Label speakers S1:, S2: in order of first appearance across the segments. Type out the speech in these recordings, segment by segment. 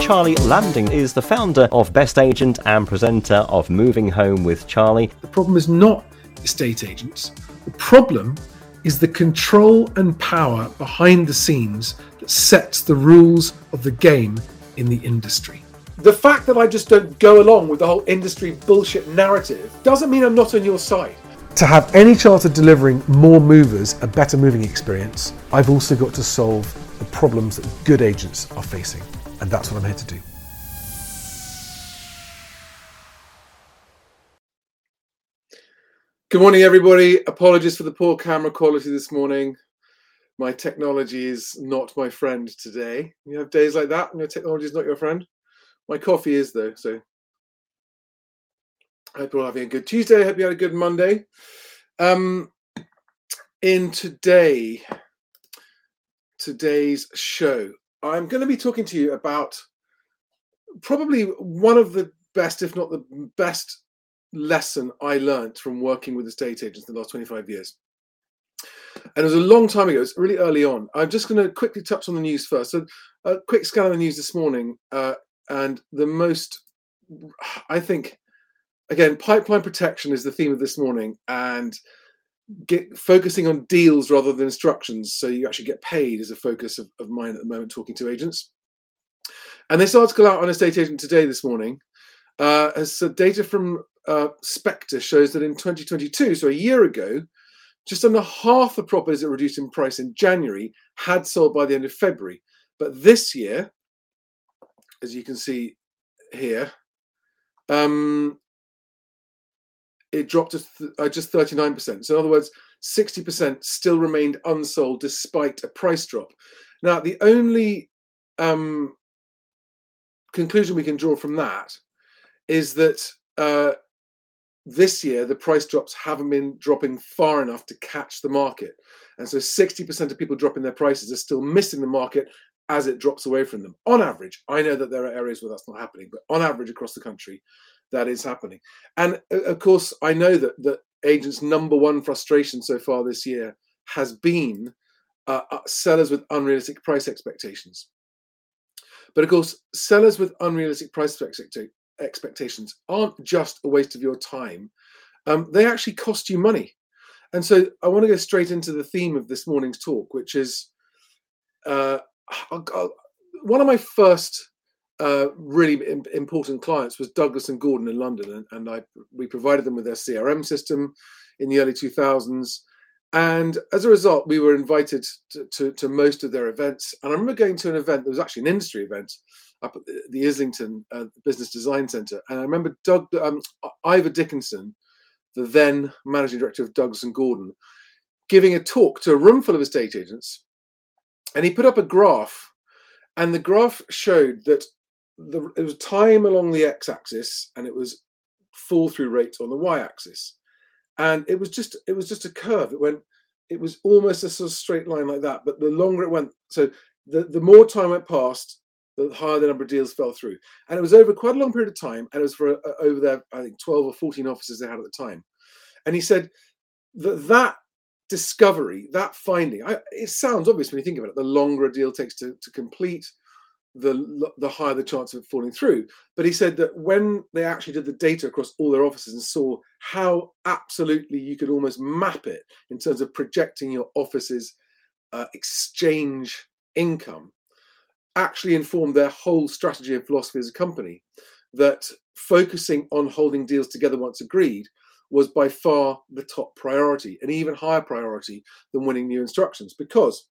S1: Charlie Lamdin is the founder of BestAgent and presenter of Moving Home with Charlie.
S2: The problem is not estate agents. The problem is the control and power behind the scenes that sets the rules of the game in the industry. The fact that I just don't go along with the whole industry bullshit narrative doesn't mean I'm not on your side. To have any chance of delivering more movers a better moving experience, I've also got to solve the problems that good agents are facing. And that's what I'm here to do. Good morning, everybody. Apologies for the poor camera quality this morning. My technology is not my friend today. You have days like that, and your technology is not your friend. My coffee is, though. So hope you're all having a good Tuesday. I hope you had a good Monday. Um, in today, today's show, I'm going to be talking to you about probably one of the best, if not the best, lesson I learned from working with estate agents in the last 25 years. And it was a long time ago, it's really early on. I'm just going to quickly touch on the news first. So, a quick scan of the news this morning, uh, and the most, I think, again, pipeline protection is the theme of this morning, and get focusing on deals rather than instructions so you actually get paid is a focus of, of mine at the moment talking to agents. And this article out on estate agent today this morning uh, has uh, data from uh, spectre shows that in 2022 so a year ago just under half the properties that reduced in price in january had sold by the end of february. But this year as you can see here um, it dropped to th- uh, just 39%. So, in other words, 60% still remained unsold despite a price drop. Now, the only um, conclusion we can draw from that is that uh, this year the price drops haven't been dropping far enough to catch the market. And so 60% of people dropping their prices are still missing the market as it drops away from them. On average, I know that there are areas where that's not happening, but on average across the country, that is happening. And uh, of course, I know that that agents' number one frustration so far this year has been uh, uh, sellers with unrealistic price expectations. But of course, sellers with unrealistic price expectations aren't just a waste of your time; um, they actually cost you money. And so, I want to go straight into the theme of this morning's talk, which is uh, I'll, I'll, one of my first really important clients was Douglas and Gordon in London, and, and I we provided them with their CRM system in the early 2000s. And as a result, we were invited to, to, to, most of their events. And I remember going to an event that was actually an industry event up at the, the Islington uh, Business Design Centre. And I remember Doug, um, Ivor Dickinson, the then managing director of Douglas and Gordon, giving a talk to a room full of estate agents. And he put up a graph, and the graph showed that the, it was time along the x-axis and it was fall through rate on the y-axis. And it was just it was just a curve. It went it was almost a sort of straight line like that but the longer it went so the, the more time went past the higher the number of deals fell through. And it was over quite a long period of time and it was for uh, over there i think 12 or 14 offices they had at the time. And he said that that discovery that finding I, it sounds obvious when you think about it the longer a deal takes to, to complete the the higher the chance of it falling through. But he said that when they actually did the data across all their offices and saw how absolutely you could almost map it in terms of projecting your office's uh, exchange income, actually informed their whole strategy and philosophy as a company. That focusing on holding deals together once agreed was by far the top priority, an even higher priority than winning new instructions because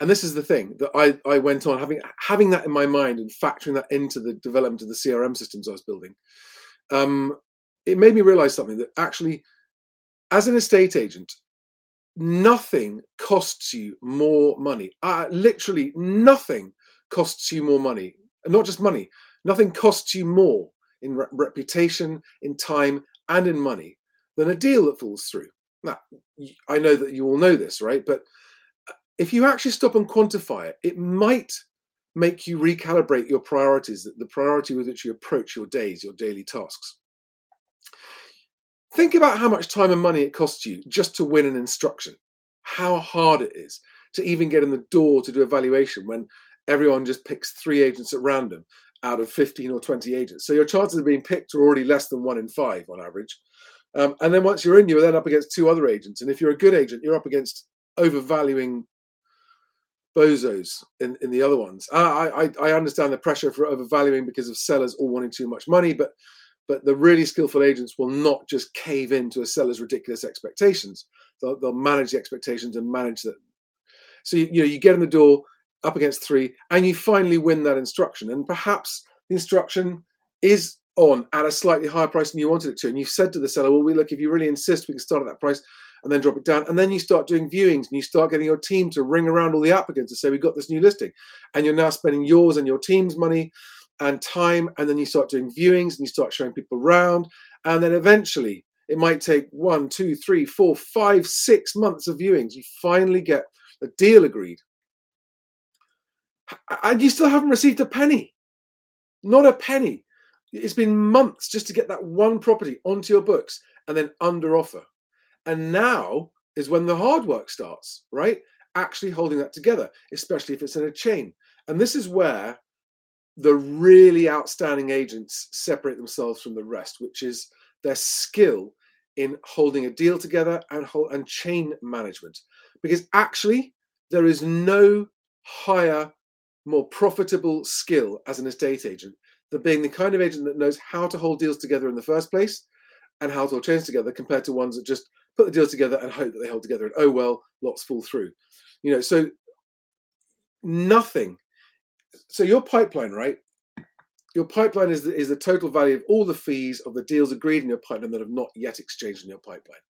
S2: and this is the thing that I, I went on having having that in my mind and factoring that into the development of the CRM systems I was building. Um, it made me realize something that actually, as an estate agent, nothing costs you more money. Uh, literally, nothing costs you more money. Not just money. Nothing costs you more in re- reputation, in time, and in money than a deal that falls through. Now, I know that you all know this, right? But if you actually stop and quantify it, it might make you recalibrate your priorities, the priority with which you approach your days, your daily tasks. Think about how much time and money it costs you just to win an instruction. how hard it is to even get in the door to do a valuation when everyone just picks three agents at random out of 15 or 20 agents. So your chances of being picked are already less than one in five on average. Um, and then once you're in, you're then up against two other agents. And if you're a good agent, you're up against overvaluing bozos in, in the other ones. I, I, I understand the pressure for overvaluing because of sellers all wanting too much money, but but the really skillful agents will not just cave into a seller's ridiculous expectations. They'll, they'll manage the expectations and manage them. So you, you know you get in the door up against three, and you finally win that instruction. And perhaps the instruction is on at a slightly higher price than you wanted it to. And you've said to the seller, well, we look, if you really insist, we can start at that price and then drop it down. And then you start doing viewings and you start getting your team to ring around all the applicants and say, We've got this new listing. And you're now spending yours and your team's money and time. And then you start doing viewings and you start showing people around. And then eventually it might take one, two, three, four, five, six months of viewings. You finally get a deal agreed. And you still haven't received a penny. Not a penny. It's been months just to get that one property onto your books and then under offer. And now is when the hard work starts, right? Actually holding that together, especially if it's in a chain. And this is where the really outstanding agents separate themselves from the rest, which is their skill in holding a deal together and hold, and chain management. Because actually, there is no higher, more profitable skill as an estate agent than being the kind of agent that knows how to hold deals together in the first place and how to hold chains together compared to ones that just put the deals together and hope that they hold together. And oh well, lots fall through. You know, so nothing. So your pipeline, right? Your pipeline is the, is the total value of all the fees of the deals agreed in your pipeline that have not yet exchanged in your pipeline.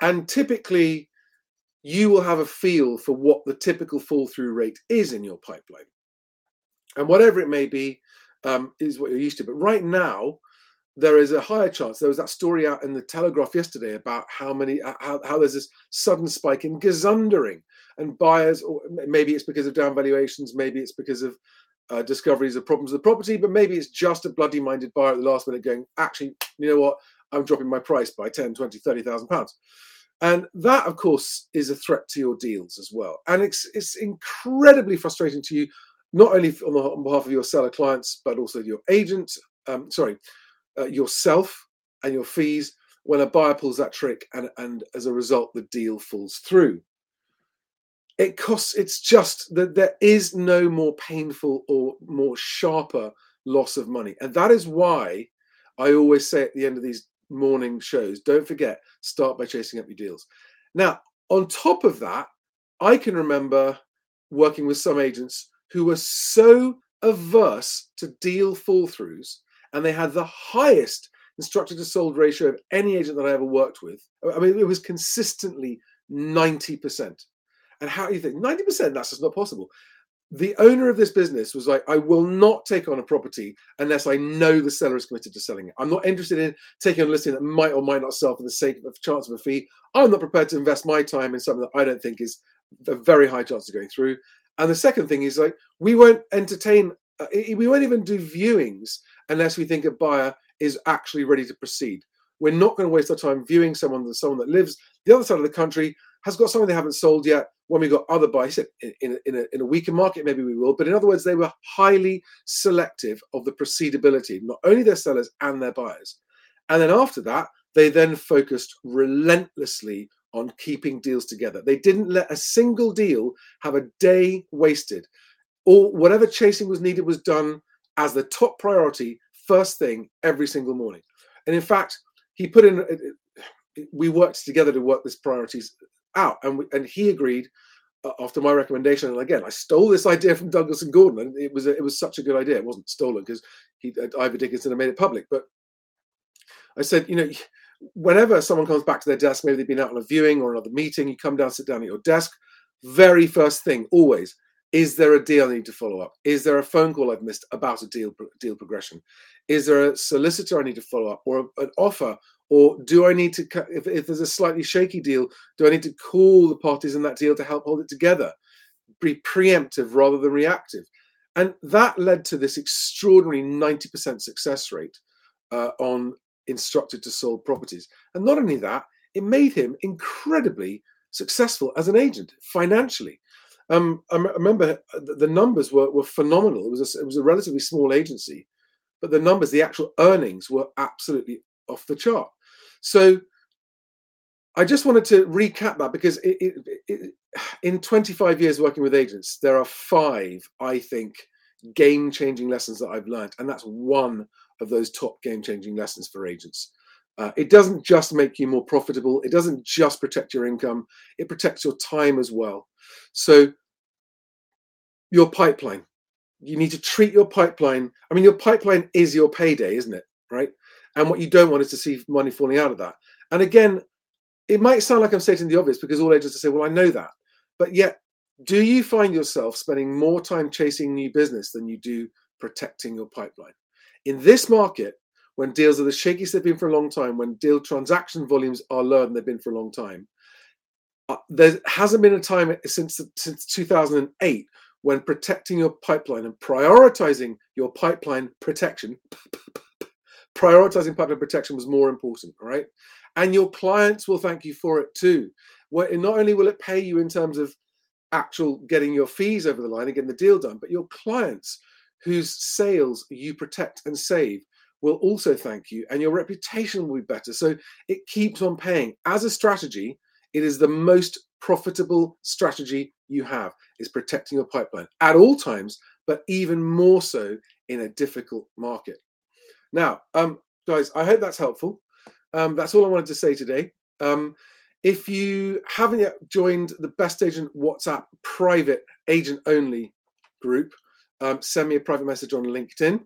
S2: And typically, you will have a feel for what the typical fall through rate is in your pipeline. And whatever it may be, um, is what you're used to. But right now, there is a higher chance. There was that story out in the Telegraph yesterday about how many, uh, how, how there's this sudden spike in gazundering and buyers, or maybe it's because of down valuations, maybe it's because of uh, discoveries of problems with the property, but maybe it's just a bloody minded buyer at the last minute going, actually, you know what, I'm dropping my price by 10, 20, 30,000 pounds. And that, of course, is a threat to your deals as well. And it's, it's incredibly frustrating to you, not only on, the, on behalf of your seller clients, but also your agent, um, sorry, uh, yourself and your fees when a buyer pulls that trick and, and as a result the deal falls through. It costs it's just that there is no more painful or more sharper loss of money. And that is why i always say at the end of these morning shows don't forget start by chasing up your deals. Now on top of that i can remember working with some agents who were so averse to deal fall throughs and they had the highest instructor to sold ratio of any agent that I ever worked with. I mean, it was consistently 90%. And how do you think 90%? That's just not possible. The owner of this business was like, I will not take on a property unless I know the seller is committed to selling it. I'm not interested in taking on a listing that might or might not sell for the sake of a chance of a fee. I'm not prepared to invest my time in something that I don't think is a very high chance of going through. And the second thing is like, we won't entertain, uh, we won't even do viewings unless we think a buyer is actually ready to proceed. We're not going to waste our time viewing someone that someone that lives the other side of the country has got something they haven't sold yet. When we got other buyers in, in, in, a, in a weaker market, maybe we will. But in other words, they were highly selective of the proceedability, not only their sellers and their buyers. And then after that, they then focused relentlessly on keeping deals together. They didn't let a single deal have a day wasted. Or whatever chasing was needed was done as the top priority first thing every single morning. And in fact, he put in, we worked together to work these priorities out, and we, and he agreed uh, after my recommendation. And again, I stole this idea from Douglas and Gordon, and it was a, it was such a good idea. It wasn't stolen because he uh, Ivor Dickinson had made it public, but I said, you know, whenever someone comes back to their desk, maybe they've been out on a viewing or another meeting, you come down, sit down at your desk. Very first thing, always, is there a deal I need to follow up? Is there a phone call I've missed about a deal deal progression? Is there a solicitor I need to follow up or an offer? Or do I need to, if, if there's a slightly shaky deal, do I need to call the parties in that deal to help hold it together? Be preemptive rather than reactive. And that led to this extraordinary 90% success rate uh, on instructed to sold properties. And not only that, it made him incredibly successful as an agent financially. Um, I, m- I remember the numbers were, were phenomenal. It was a, it was a relatively small agency, but the numbers, the actual earnings, were absolutely off the chart. So I just wanted to recap that because it, it, it, in 25 years working with agents, there are five, I think, game changing lessons that I've learned. And that's one of those top game changing lessons for agents. Uh, it doesn't just make you more profitable, it doesn't just protect your income, it protects your time as well. So, your pipeline, you need to treat your pipeline. I mean, your pipeline is your payday, isn't it? Right. And what you don't want is to see money falling out of that. And again, it might sound like I'm stating the obvious because all agents say, well, I know that. But yet, do you find yourself spending more time chasing new business than you do protecting your pipeline? In this market, when deals are the shakiest they've been for a long time, when deal transaction volumes are lower than they've been for a long time, uh, there hasn't been a time since since 2008 when protecting your pipeline and prioritizing your pipeline protection, prioritizing pipeline protection was more important. All right, and your clients will thank you for it too. Where not only will it pay you in terms of actual getting your fees over the line and getting the deal done, but your clients whose sales you protect and save will also thank you and your reputation will be better. So it keeps on paying. As a strategy, it is the most profitable strategy you have is protecting your pipeline at all times, but even more so in a difficult market. Now, um, guys, I hope that's helpful. Um, that's all I wanted to say today. Um, if you haven't yet joined the BestAgent WhatsApp private agent only group, um, send me a private message on LinkedIn.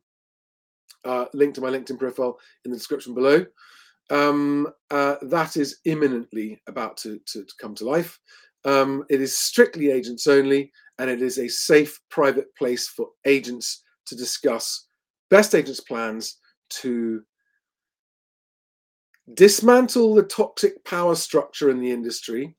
S2: Uh, link to my LinkedIn profile in the description below. Um, uh, that is imminently about to, to, to come to life. Um, it is strictly agents only, and it is a safe private place for agents to discuss best agents plans to dismantle the toxic power structure in the industry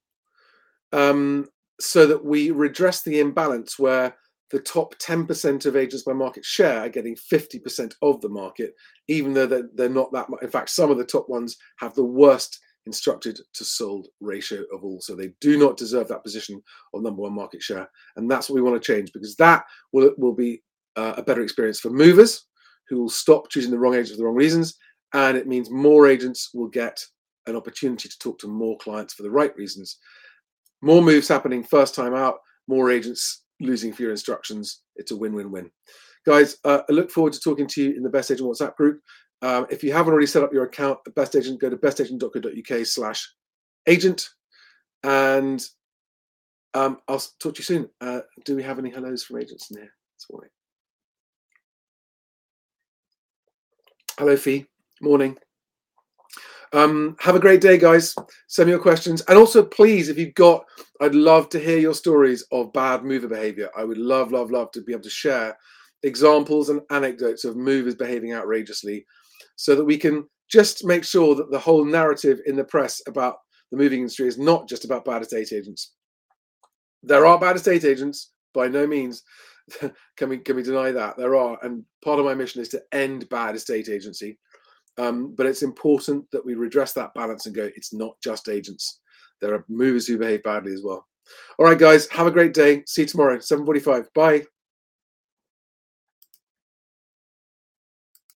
S2: um, so that we redress the imbalance where the top 10% of agents by market share are getting 50% of the market, even though they're, they're not that much. In fact, some of the top ones have the worst instructed to sold ratio of all. So they do not deserve that position of number one market share. And that's what we want to change because that will, will be uh, a better experience for movers who will stop choosing the wrong agents for the wrong reasons and it means more agents will get an opportunity to talk to more clients for the right reasons. More moves happening first time out, more agents losing for your instructions. It's a win win win. Guys, uh, I look forward to talking to you in the BestAgent WhatsApp group. Um, if you haven't already set up your account at BestAgent, go to bestagent.co.uk slash agent. And um, I'll talk to you soon. Uh, do we have any hellos from agents in here this morning? Hello, Fee. Morning. Um, have a great day, guys. Send me your questions. And also, please, if you've got, I'd love to hear your stories of bad mover behavior. I would love, love, love to be able to share examples and anecdotes of movers behaving outrageously so that we can just make sure that the whole narrative in the press about the moving industry is not just about bad estate agents. There are bad estate agents, by no means can we can we deny that there are and part of my mission is to end bad estate agency um, but it's important that we redress that balance and go, it's not just agents. There are movers who behave badly as well. All right, guys, have a great day. See you tomorrow, 7.45. Bye.